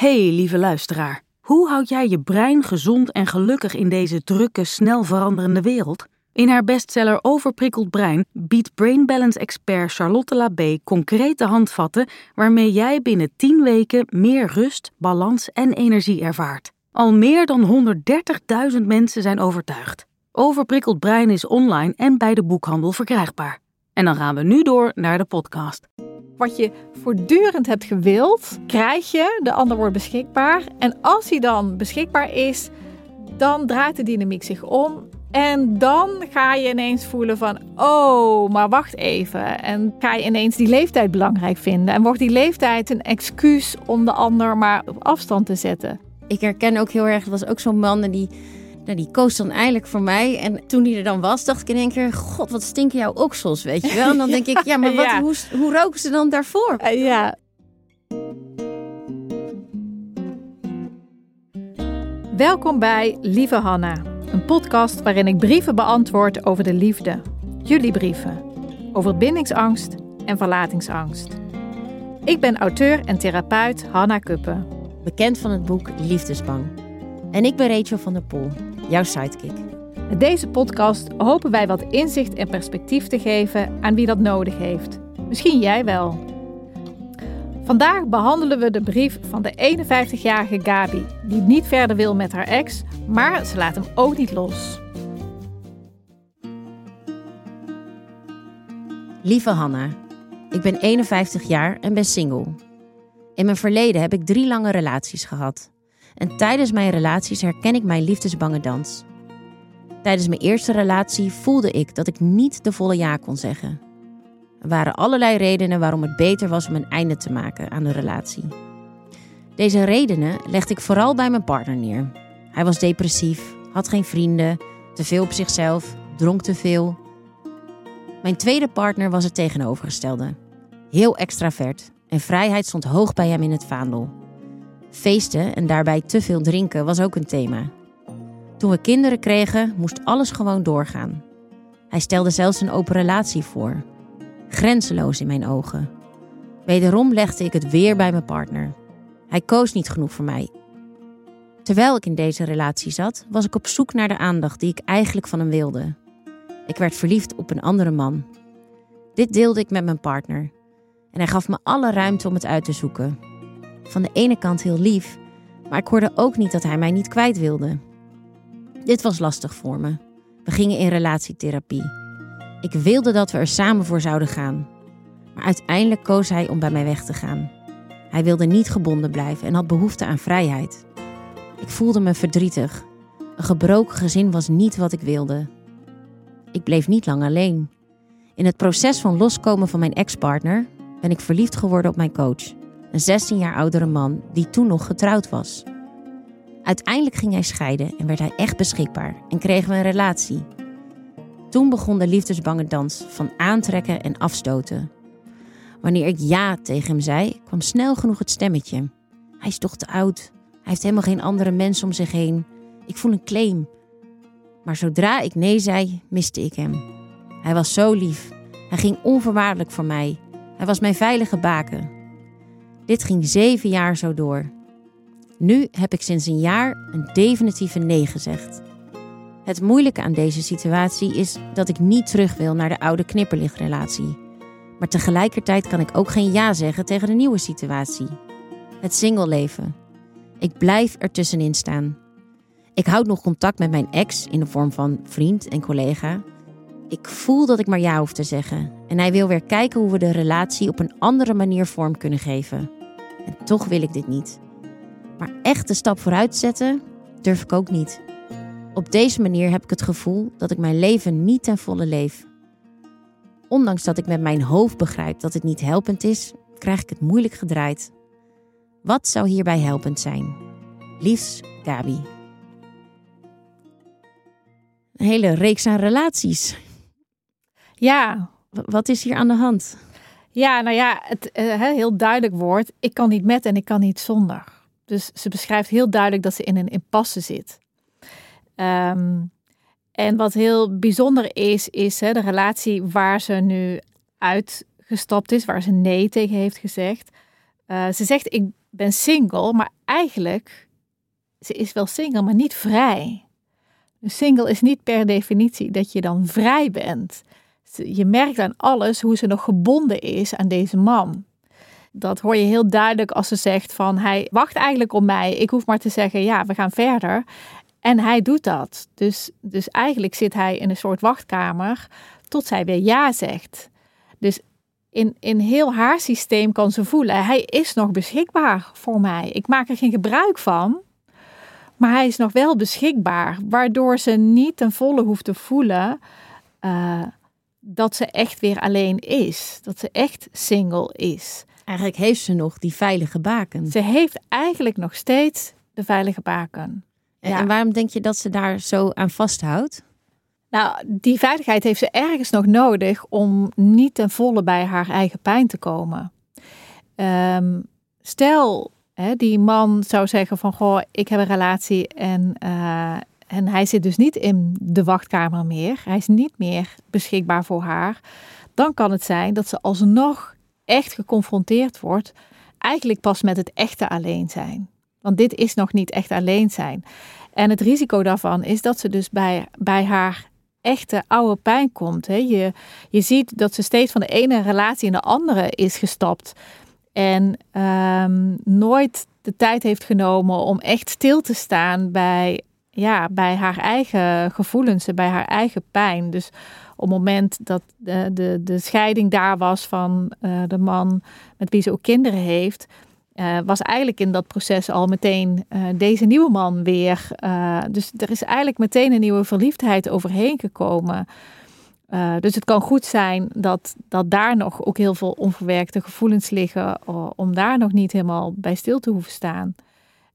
Hey, lieve luisteraar. Hoe houd jij je brein gezond en gelukkig in deze drukke, snel veranderende wereld? In haar bestseller Overprikkeld Brein biedt Brain Balance expert Charlotte Labé concrete handvatten waarmee jij binnen 10 weken meer rust, balans en energie ervaart. Al meer dan 130.000 mensen zijn overtuigd. Overprikkeld Brein is online en bij de boekhandel verkrijgbaar. En dan gaan we nu door naar de podcast. Wat je voortdurend hebt gewild, krijg je, de ander wordt beschikbaar. En als hij dan beschikbaar is, dan draait de dynamiek zich om. En dan ga je ineens voelen van, oh, maar wacht even. En ga je ineens die leeftijd belangrijk vinden. En wordt die leeftijd een excuus om de ander maar op afstand te zetten. Ik herken ook heel erg, er was ook zo'n man die nou, die koos dan eigenlijk voor mij. En toen die er dan was, dacht ik in één keer... God, wat stinken jouw oksels, weet je wel? En dan denk ik, ja, maar wat, Hoe, hoe roken ze dan daarvoor? Uh, ja. Welkom bij Lieve Hanna. Een podcast waarin ik brieven beantwoord over de liefde. Jullie brieven. Over bindingsangst en verlatingsangst. Ik ben auteur en therapeut Hanna Kuppen. Bekend van het boek Liefdesbang. En ik ben Rachel van der Poel jouw sidekick. Met deze podcast hopen wij wat inzicht en perspectief te geven aan wie dat nodig heeft. Misschien jij wel. Vandaag behandelen we de brief van de 51-jarige Gabi, die niet verder wil met haar ex, maar ze laat hem ook niet los. Lieve Hanna, ik ben 51 jaar en ben single. In mijn verleden heb ik drie lange relaties gehad. En tijdens mijn relaties herken ik mijn liefdesbange dans. Tijdens mijn eerste relatie voelde ik dat ik niet de volle ja kon zeggen. Er waren allerlei redenen waarom het beter was om een einde te maken aan de relatie. Deze redenen legde ik vooral bij mijn partner neer. Hij was depressief, had geen vrienden, te veel op zichzelf, dronk te veel. Mijn tweede partner was het tegenovergestelde. Heel extravert en vrijheid stond hoog bij hem in het vaandel. Feesten en daarbij te veel drinken was ook een thema. Toen we kinderen kregen, moest alles gewoon doorgaan. Hij stelde zelfs een open relatie voor. Grenzeloos in mijn ogen. Wederom legde ik het weer bij mijn partner. Hij koos niet genoeg voor mij. Terwijl ik in deze relatie zat, was ik op zoek naar de aandacht die ik eigenlijk van hem wilde. Ik werd verliefd op een andere man. Dit deelde ik met mijn partner. En hij gaf me alle ruimte om het uit te zoeken van de ene kant heel lief, maar ik hoorde ook niet dat hij mij niet kwijt wilde. Dit was lastig voor me. We gingen in relatietherapie. Ik wilde dat we er samen voor zouden gaan. Maar uiteindelijk koos hij om bij mij weg te gaan. Hij wilde niet gebonden blijven en had behoefte aan vrijheid. Ik voelde me verdrietig. Een gebroken gezin was niet wat ik wilde. Ik bleef niet lang alleen. In het proces van loskomen van mijn ex-partner ben ik verliefd geworden op mijn coach een 16 jaar oudere man die toen nog getrouwd was. Uiteindelijk ging hij scheiden en werd hij echt beschikbaar en kregen we een relatie. Toen begon de liefdesbange dans van aantrekken en afstoten. Wanneer ik ja tegen hem zei, kwam snel genoeg het stemmetje. Hij is toch te oud. Hij heeft helemaal geen andere mensen om zich heen. Ik voel een claim. Maar zodra ik nee zei, miste ik hem. Hij was zo lief. Hij ging onvoorwaardelijk voor mij. Hij was mijn veilige baken. Dit ging zeven jaar zo door. Nu heb ik sinds een jaar een definitieve nee gezegd. Het moeilijke aan deze situatie is dat ik niet terug wil naar de oude knipperlichtrelatie. Maar tegelijkertijd kan ik ook geen ja zeggen tegen de nieuwe situatie. Het singleleven. Ik blijf ertussenin staan. Ik houd nog contact met mijn ex in de vorm van vriend en collega. Ik voel dat ik maar ja hoef te zeggen. En hij wil weer kijken hoe we de relatie op een andere manier vorm kunnen geven. En toch wil ik dit niet. Maar echt de stap vooruit zetten durf ik ook niet. Op deze manier heb ik het gevoel dat ik mijn leven niet ten volle leef. Ondanks dat ik met mijn hoofd begrijp dat het niet helpend is, krijg ik het moeilijk gedraaid. Wat zou hierbij helpend zijn? Liefs, Gabi. Een hele reeks aan relaties. Ja. Wat is hier aan de hand? Ja, nou ja, het uh, heel duidelijk wordt: ik kan niet met en ik kan niet zonder. Dus ze beschrijft heel duidelijk dat ze in een impasse zit. Um, en wat heel bijzonder is, is hè, de relatie waar ze nu uitgestapt is, waar ze nee tegen heeft gezegd. Uh, ze zegt: Ik ben single, maar eigenlijk, ze is wel single, maar niet vrij. Single is niet per definitie dat je dan vrij bent. Je merkt aan alles hoe ze nog gebonden is aan deze man. Dat hoor je heel duidelijk als ze zegt van hij wacht eigenlijk op mij. Ik hoef maar te zeggen ja, we gaan verder. En hij doet dat. Dus, dus eigenlijk zit hij in een soort wachtkamer tot zij weer ja zegt. Dus in, in heel haar systeem kan ze voelen, hij is nog beschikbaar voor mij. Ik maak er geen gebruik van, maar hij is nog wel beschikbaar. Waardoor ze niet ten volle hoeft te voelen uh, dat ze echt weer alleen is. Dat ze echt single is. Eigenlijk heeft ze nog die veilige baken. Ze heeft eigenlijk nog steeds de veilige baken. En, en waarom denk je dat ze daar zo aan vasthoudt? Nou, die veiligheid heeft ze ergens nog nodig om niet ten volle bij haar eigen pijn te komen. Um, stel, hè, die man zou zeggen van, goh, ik heb een relatie en, uh, en hij zit dus niet in de wachtkamer meer. Hij is niet meer beschikbaar voor haar. Dan kan het zijn dat ze alsnog echt geconfronteerd wordt, eigenlijk pas met het echte alleen zijn. Want dit is nog niet echt alleen zijn. En het risico daarvan is dat ze dus bij, bij haar echte oude pijn komt. Hè. Je, je ziet dat ze steeds van de ene relatie in de andere is gestapt. En um, nooit de tijd heeft genomen om echt stil te staan bij, ja, bij haar eigen gevoelens, bij haar eigen pijn. Dus op het moment dat de, de, de scheiding daar was van uh, de man met wie ze ook kinderen heeft, uh, was eigenlijk in dat proces al meteen deze nieuwe man weer. Dus er is eigenlijk meteen een nieuwe verliefdheid overheen gekomen. dus het kan goed zijn dat, dat daar nog ook heel veel onverwerkte gevoelens liggen, om daar nog niet helemaal bij stil te hoeven staan.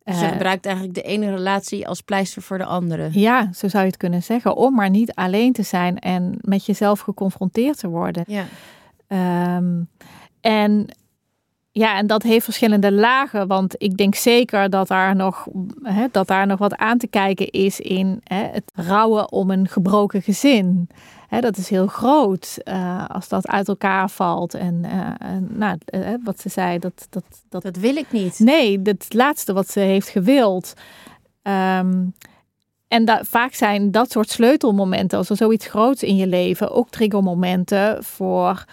Dus je gebruikt eigenlijk de ene relatie als pleister voor de andere. Ja, zo zou je het kunnen zeggen. Om maar niet alleen te zijn en met jezelf geconfronteerd te worden. Ja. Um, en ja, en dat heeft verschillende lagen. Want ik denk zeker dat daar nog, hè, dat daar nog wat aan te kijken is in hè, het rouwen om een gebroken gezin. Hè, dat is heel groot uh, als dat uit elkaar valt. En uh, nou, uh, wat ze zei, dat, dat, dat. Dat wil ik niet. Nee, het laatste wat ze heeft gewild. Um, en da vaak zijn dat soort sleutelmomenten, als er zoiets groots in je leven, ook triggermomenten voor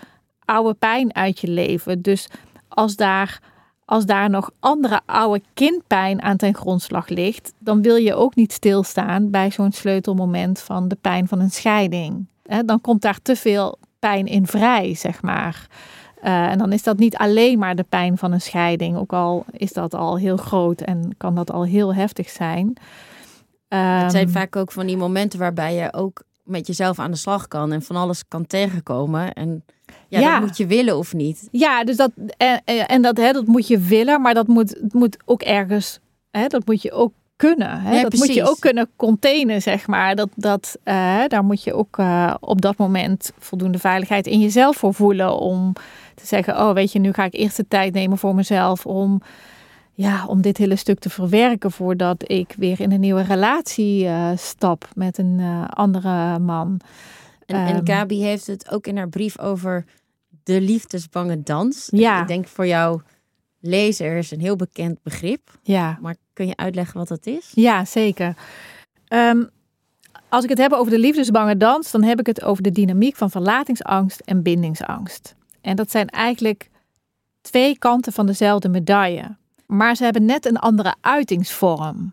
oude pijn uit je leven. Dus als daar, als daar nog andere oude kindpijn aan ten grondslag ligt, dan wil je ook niet stilstaan bij zo'n sleutelmoment van de pijn van een scheiding. dan komt daar te veel pijn in vrij, zeg maar. Uh, en dan is dat niet alleen maar de pijn van een scheiding, ook al is dat al heel groot en kan dat al heel heftig zijn. Um, het zijn ehm, vaak ook van die momenten waarbij je ook met jezelf aan de slag kan en van alles kan tegenkomen. En ja, ja. dat moet je willen of niet. Ja, dus dat en, en dat, hè, dat moet je willen, maar dat moet, moet ook ergens, hè, dat moet je ook kunnen. Hè? Dat moet je ook kunnen containen, zeg maar. Dat, dat, uh, daar moet je ook uh, op dat moment voldoende veiligheid in jezelf voor voelen. Om te zeggen, oh weet je, nu ga ik eerst de tijd nemen voor mezelf om, ja, om dit hele stuk te verwerken voordat ik weer in een nieuwe relatie uh, stap met een andere man. En, um, en Gabi heeft het ook in haar brief over de liefdesbange dans. Ja. Ik denk voor jouw lezers een heel bekend begrip. Ja. Maar kun je uitleggen wat dat is? Ja, zeker. Um, als ik het heb over de liefdesbange dans, dan heb ik het over de dynamiek van verlatingsangst en bindingsangst. En dat zijn eigenlijk twee kanten van dezelfde medaille. Maar ze hebben net een andere uitingsvorm.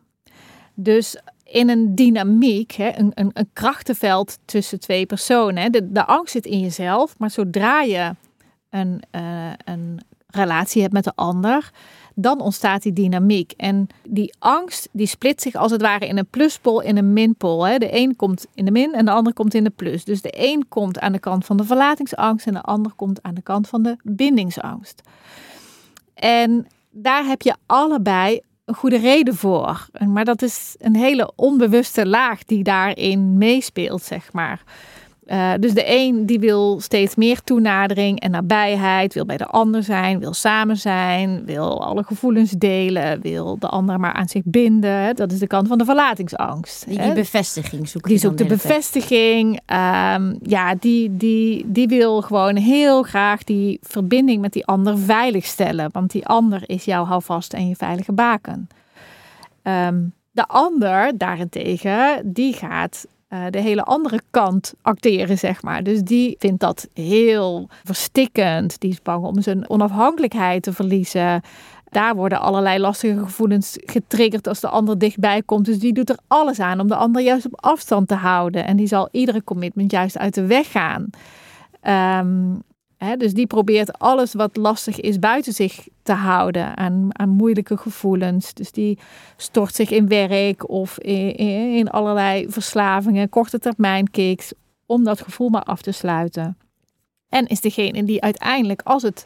Dus in een dynamiek, hè, een, een, een krachtenveld tussen twee personen. De, angst zit in jezelf, maar zodra je een, uh, een relatie hebt met de ander, dan ontstaat die dynamiek. En die angst, die split zich als het ware in een pluspol en een minpol. Hè. De een komt in de min en de ander komt in de plus. Dus de een komt aan de kant van de verlatingsangst en de ander komt aan de kant van de bindingsangst. En daar heb je allebei een goede reden voor. Maar dat is een hele onbewuste laag die daarin meespeelt, zeg maar. Uh, dus de een die wil steeds meer toenadering en nabijheid, wil bij de ander zijn, wil samen zijn, wil alle gevoelens delen, wil de ander maar aan zich binden. Dat is de kant van de verlatingsangst. Die, die bevestiging zoekt Die zoekt de bevestiging. Um, ja, die, die, die wil gewoon heel graag die verbinding met die ander veiligstellen. Want die ander is jouw houvast en je veilige baken. Um, de ander daarentegen, die gaat uh, de hele andere kant acteren, zeg maar. Dus die vindt dat heel verstikkend. Die is bang om zijn onafhankelijkheid te verliezen. Daar worden allerlei lastige gevoelens getriggerd als de ander dichtbij komt. Dus die doet er alles aan om de ander juist op afstand te houden. En die zal iedere commitment juist uit de weg gaan. Um, dus die probeert alles wat lastig is buiten zich te houden aan, aan moeilijke gevoelens. Dus die stort zich in werk of in, in, allerlei verslavingen, korte termijn kicks, om dat gevoel maar af te sluiten. En is degene die uiteindelijk, als het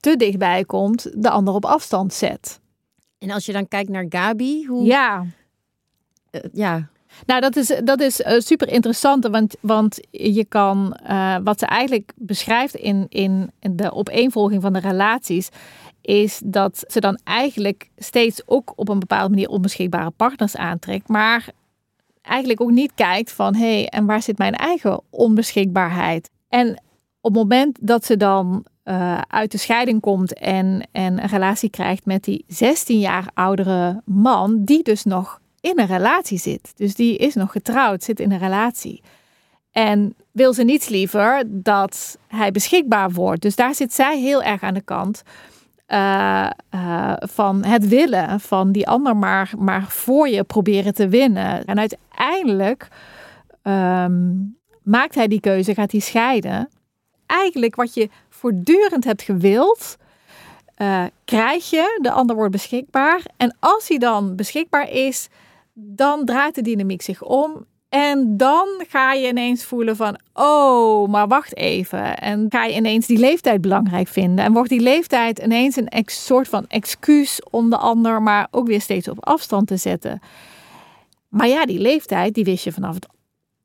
te dichtbij komt, de ander op afstand zet. En als je dan kijkt naar Gabi, hoe. Ja. Uh, ja, nou, dat is, dat is uh, super interessant, want, want je kan, uh, wat ze eigenlijk beschrijft in, in, de opeenvolging van de relaties, is dat ze dan eigenlijk steeds ook op een bepaalde manier onbeschikbare partners aantrekt, maar eigenlijk ook niet kijkt van hé, hey, en waar zit mijn eigen onbeschikbaarheid? En op het moment dat ze dan uh, uit de scheiding komt en, en een relatie krijgt met die 16 jaar oudere man, die dus nog in een relatie zit. Dus die is nog getrouwd, zit in een relatie. En wil ze niets liever dat hij beschikbaar wordt. Dus daar zit zij heel erg aan de kant uh, uh, van het willen van die ander maar, maar voor je proberen te winnen. En uiteindelijk um, maakt hij die keuze, gaat hij scheiden. Eigenlijk wat je voortdurend hebt gewild, uh, krijg je, de ander wordt beschikbaar. En als hij dan beschikbaar is, dan draait de dynamiek zich om. En dan ga je ineens voelen van, oh, maar wacht even. En ga je ineens die leeftijd belangrijk vinden. En wordt die leeftijd ineens een soort van excuus om de ander maar ook weer steeds op afstand te zetten. Maar ja, die leeftijd, die wist je vanaf het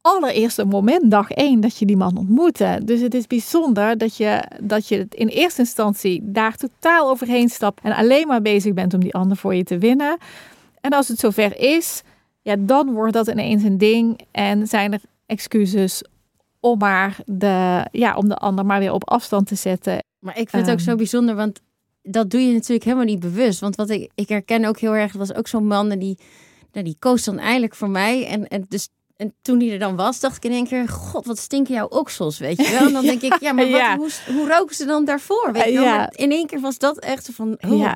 allereerste moment, dag één, dat je die man ontmoette. Dus het is bijzonder dat je, dat je in eerste instantie daar totaal overheen stapt en alleen maar bezig bent om die ander voor je te winnen. En als het zover is, ja, dan wordt dat ineens een ding en zijn er excuses om maar de, ja, om de ander maar weer op afstand te zetten. Maar ik vind het ook zo ehm. bijzonder, want dat doe je natuurlijk helemaal niet bewust. Want wat ik, ik herken ook heel erg, was ook zo'n man die, nou, die koos dan eigenlijk voor mij. En, en dus en toen hij er dan was, dacht ik in één keer: God, wat stinken jouw oksels, weet je wel? En dan denk ik: Ja, maar wat, Hoe, hoe roken ze dan daarvoor? Weet je wel? Ja. in één keer was dat echt van: oh,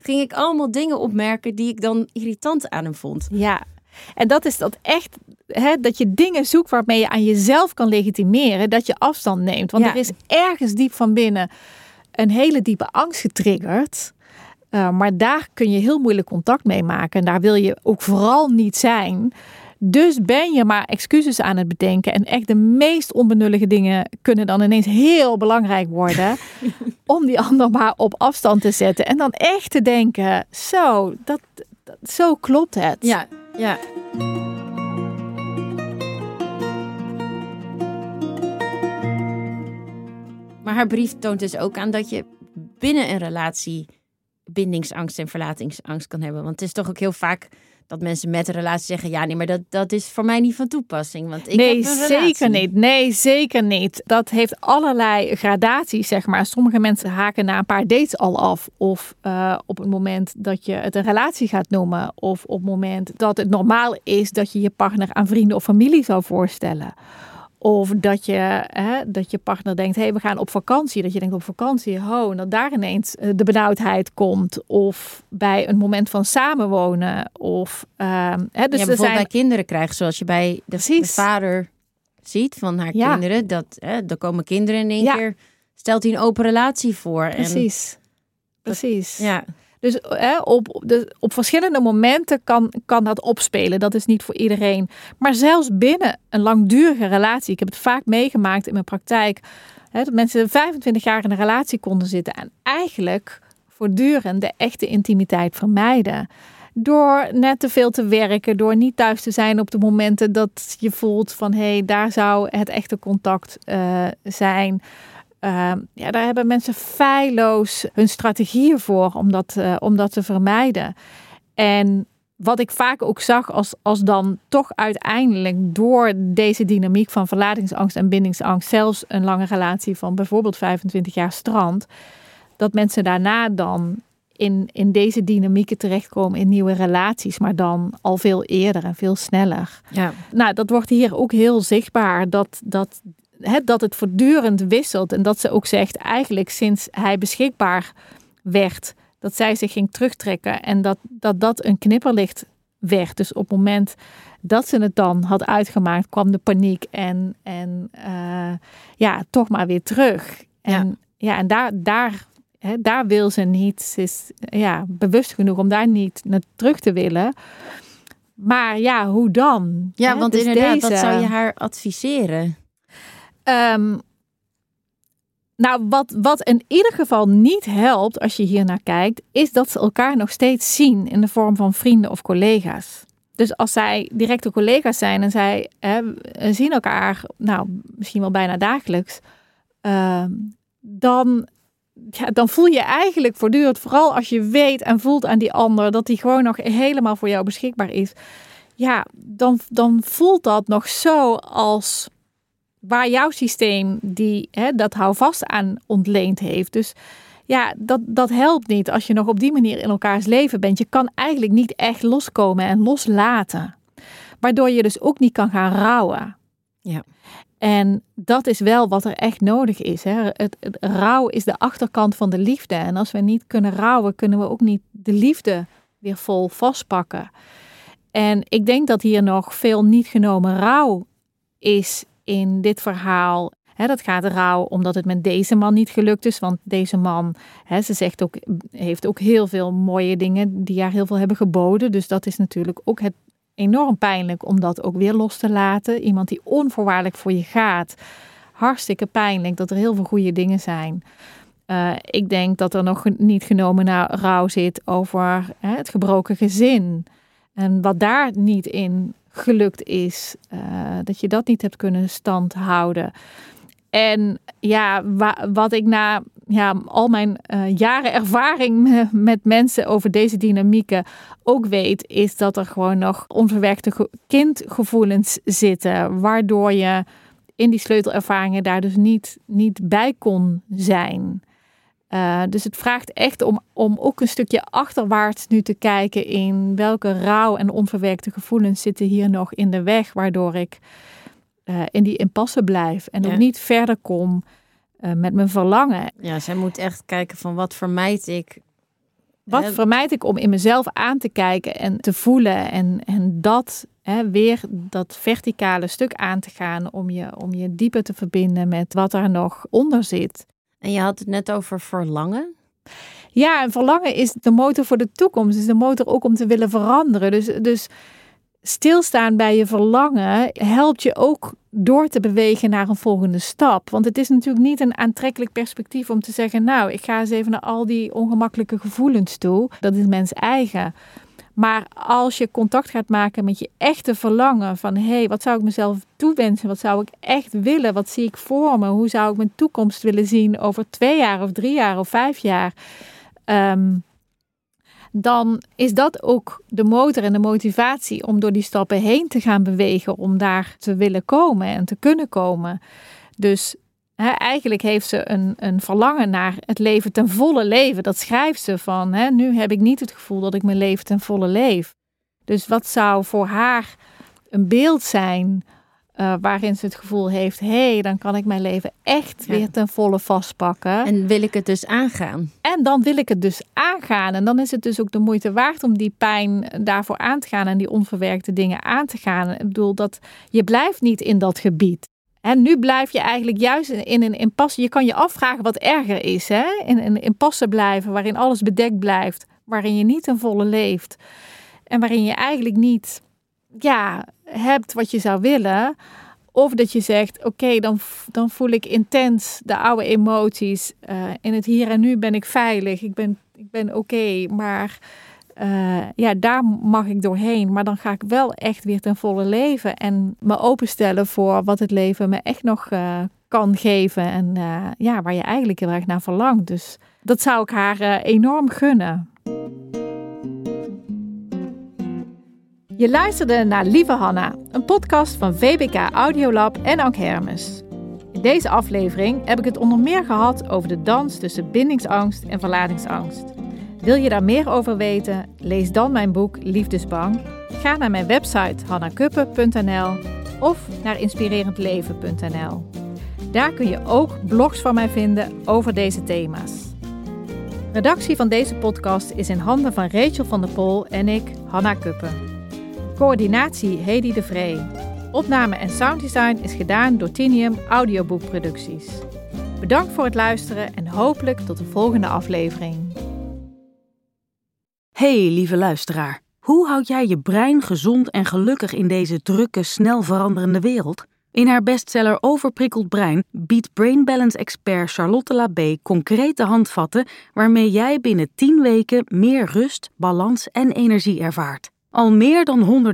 Ging ik allemaal dingen opmerken die ik dan irritant aan hem vond. Ja, en dat is dat echt, hè, dat je dingen zoekt waarmee je aan jezelf kan legitimeren, dat je afstand neemt. Want er is ergens diep van binnen een hele diepe angst getriggerd. Uh, maar daar kun je heel moeilijk contact mee maken. En daar wil je ook vooral niet zijn. Dus ben je maar excuses aan het bedenken. En echt de meest onbenullige dingen kunnen dan ineens heel belangrijk worden. om die ander maar op afstand te zetten. En dan echt te denken: zo, dat, dat zo klopt het. Ja, ja. Maar haar brief toont dus ook aan dat je binnen een relatie bindingsangst en verlatingsangst kan hebben. Want het is toch ook heel vaak dat mensen met een relatie zeggen: ja, nee, maar dat, dat is voor mij niet van toepassing. Want ik nee, heb een zeker niet. Nee, zeker niet. Dat heeft allerlei gradaties, zeg maar. Sommige mensen haken na een paar dates al af. Of uh, op het moment dat je het een relatie gaat noemen. Of op het moment dat het normaal is dat je je partner aan vrienden of familie zou voorstellen. Of dat je, hè, dat je partner denkt, hé, hey, we gaan op vakantie. Dat je denkt op vakantie, ho, en dat daar ineens eh, de benauwdheid komt. Of bij een moment van samenwonen. Of, uh, hè, dus ja, bijvoorbeeld zijn... bij kinderen krijgen, zoals je bij de, vader ziet van haar kinderen. Dat, hè, er komen kinderen in één keer, stelt hij een open relatie voor. Precies, precies. ja. Dus hè, op, op verschillende momenten kan, kan dat opspelen. Dat is niet voor iedereen. Maar zelfs binnen een langdurige relatie. Ik heb het vaak meegemaakt in mijn praktijk. Hè, dat mensen 25 jaar in een relatie konden zitten. En eigenlijk voortdurend de echte intimiteit vermijden. door net te veel te werken, door niet thuis te zijn op de momenten dat je voelt van hé, hey, daar zou het echte contact uh, zijn. Uh, ja, daar hebben mensen feilloos hun strategieën voor om dat, uh, om dat te vermijden. En wat ik vaak ook zag, als, als dan toch uiteindelijk door deze dynamiek van verlatingsangst en bindingsangst, zelfs een lange relatie van bijvoorbeeld 25 jaar strand, dat mensen daarna dan in, in deze dynamieken terechtkomen in nieuwe relaties, maar dan al veel eerder en veel sneller. Ja. Nou, dat wordt hier ook heel zichtbaar dat, dat, dat het voortdurend wisselt en dat ze ook zegt, eigenlijk sinds hij beschikbaar werd, dat zij zich ging terugtrekken en dat dat, dat een knipperlicht werd. Dus op het moment dat ze het dan had uitgemaakt, kwam de paniek en, en uh, ja, toch maar weer terug. En, ja. ja en daar, daar, daar wil ze niet. Ze is ja, bewust genoeg om daar niet naar terug te willen. Maar ja, hoe dan? Ja, want dus inderdaad, deze... wat zou je haar adviseren? Um, nou, wat, wat in ieder geval niet helpt als je hier naar kijkt, is dat ze elkaar nog steeds zien in de vorm van vrienden of collega's. Dus als zij directe collega's zijn en zij hè, zien elkaar, nou, misschien wel bijna dagelijks, uh, dan, ja, dan voel je eigenlijk voortdurend, vooral als je weet en voelt aan die ander dat die gewoon nog helemaal voor jou beschikbaar is. Ja, dan, dan voelt dat nog zo als waar jouw systeem die, hè, dat houvast aan ontleend heeft. Dus ja, dat, dat helpt niet als je nog op die manier in elkaars leven bent. Je kan eigenlijk niet echt loskomen en loslaten. Waardoor je dus ook niet kan gaan rouwen. Ja. En dat is wel wat er echt nodig is. Hè. Het, het, rouw is de achterkant van de liefde. En als we niet kunnen rouwen, kunnen we ook niet de liefde weer vol vastpakken. En ik denk dat hier nog veel niet genomen rouw is in dit verhaal. He, dat gaat rouw omdat het met deze man niet gelukt is. Want deze man, ze zegt ook, heeft ook heel veel mooie dingen die haar heel veel hebben geboden. Dus dat is natuurlijk ook het enorm pijnlijk om dat ook weer los te laten. Iemand die onvoorwaardelijk voor je gaat. Hartstikke pijnlijk dat er heel veel goede dingen zijn. Uh, ik denk dat er nog niet genomen naar rouw zit over het gebroken gezin. En wat daar niet in gelukt is. Uh, dat je dat niet hebt kunnen standhouden. En ja, wat ik na ja, al mijn uh, jaren ervaring met mensen over deze dynamieken ook weet, is dat er gewoon nog onverwerkte kindgevoelens zitten, waardoor je in die sleutelervaringen daar dus niet, niet bij kon zijn. Uh, dus het vraagt echt om, om ook een stukje achterwaarts nu te kijken in welke rouw en onverwerkte gevoelens zitten hier nog in de weg, waardoor ik uh, in die impasse blijf en ja. ook niet verder kom uh, met mijn verlangen. Ja, zij moet echt kijken van wat vermijd ik. Wat vermijd ik om in mezelf aan te kijken en te voelen en, en dat hè, weer dat verticale stuk aan te gaan om je, om je dieper te verbinden met wat er nog onder zit. En je had het net over verlangen. Ja, en verlangen is de motor voor de toekomst. Is de motor ook om te willen veranderen. Dus, dus stilstaan bij je verlangen helpt je ook door te bewegen naar een volgende stap. Want het is natuurlijk niet een aantrekkelijk perspectief om te zeggen: Nou, ik ga eens even naar al die ongemakkelijke gevoelens toe. Dat is mens eigen. Maar als je contact gaat maken met je echte verlangen van hé, hey, wat zou ik mezelf toewensen? Wat zou ik echt willen? Wat zie ik voor me? Hoe zou ik mijn toekomst willen zien over twee jaar of drie jaar of vijf jaar? Um, dan is dat ook de motor en de motivatie om door die stappen heen te gaan bewegen, om daar te willen komen en te kunnen komen. Dus eigenlijk heeft ze een, een verlangen naar het leven ten volle leven. Dat schrijft ze van, nu heb ik niet het gevoel dat ik mijn leven ten volle leef. Dus wat zou voor haar een beeld zijn uh, waarin ze het gevoel heeft: hé, hey, dan kan ik mijn leven echt weer ten volle vastpakken. En wil ik het dus aangaan? En dan wil ik het dus aangaan. En dan is het dus ook de moeite waard om die pijn daarvoor aan te gaan en die onverwerkte dingen aan te gaan. Ik bedoel, dat je blijft niet in dat gebied. En nu blijf je eigenlijk juist in een impasse. Je kan je afvragen wat erger is. Hè? In een impasse blijven waarin alles bedekt blijft. Waarin je niet ten volle leeft. En waarin je eigenlijk niet ja, hebt wat je zou willen. Of dat je zegt, oké, dan, dan voel ik intens de oude emoties. Uh, in het hier en nu ben ik veilig, ik ben, ik ben oké, maar eh, ja, daar mag ik doorheen. Maar dan ga ik wel echt weer ten volle leven en me openstellen voor wat het leven me echt nog uh, kan geven. En uh, ja, waar je eigenlijk heel erg naar verlangt. Dus dat zou ik haar enorm gunnen. Je luisterde naar Lieve Hanna, een podcast van VBK Audiolab en Ank Hermes. In deze aflevering heb ik het onder meer gehad over de dans tussen bindingsangst en verlatingsangst. Wil je daar meer over weten? Lees dan mijn boek Liefdesbang. Ga naar mijn website hannakuppen.nl of naar inspirerendleven.nl. Daar kun je ook blogs van mij vinden over deze thema's. Redactie van deze podcast is in handen van Rachel van der Pol en ik, Hanna Kuppen. Coördinatie Hedy de Vree. Opname en sounddesign is gedaan door Tinium Audioboekproducties. Bedankt voor het luisteren en hopelijk tot de volgende aflevering. Hey lieve luisteraar, hoe houd jij je brein gezond en gelukkig in deze drukke, snel veranderende wereld? In haar bestseller Overprikkeld Brein biedt Brain Balance expert Charlotte Labé concrete handvatten waarmee jij binnen 10 weken meer rust, balans en energie ervaart. Al meer dan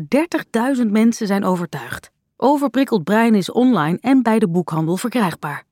130.000 mensen zijn overtuigd. Overprikkeld Brein is online en bij de boekhandel verkrijgbaar.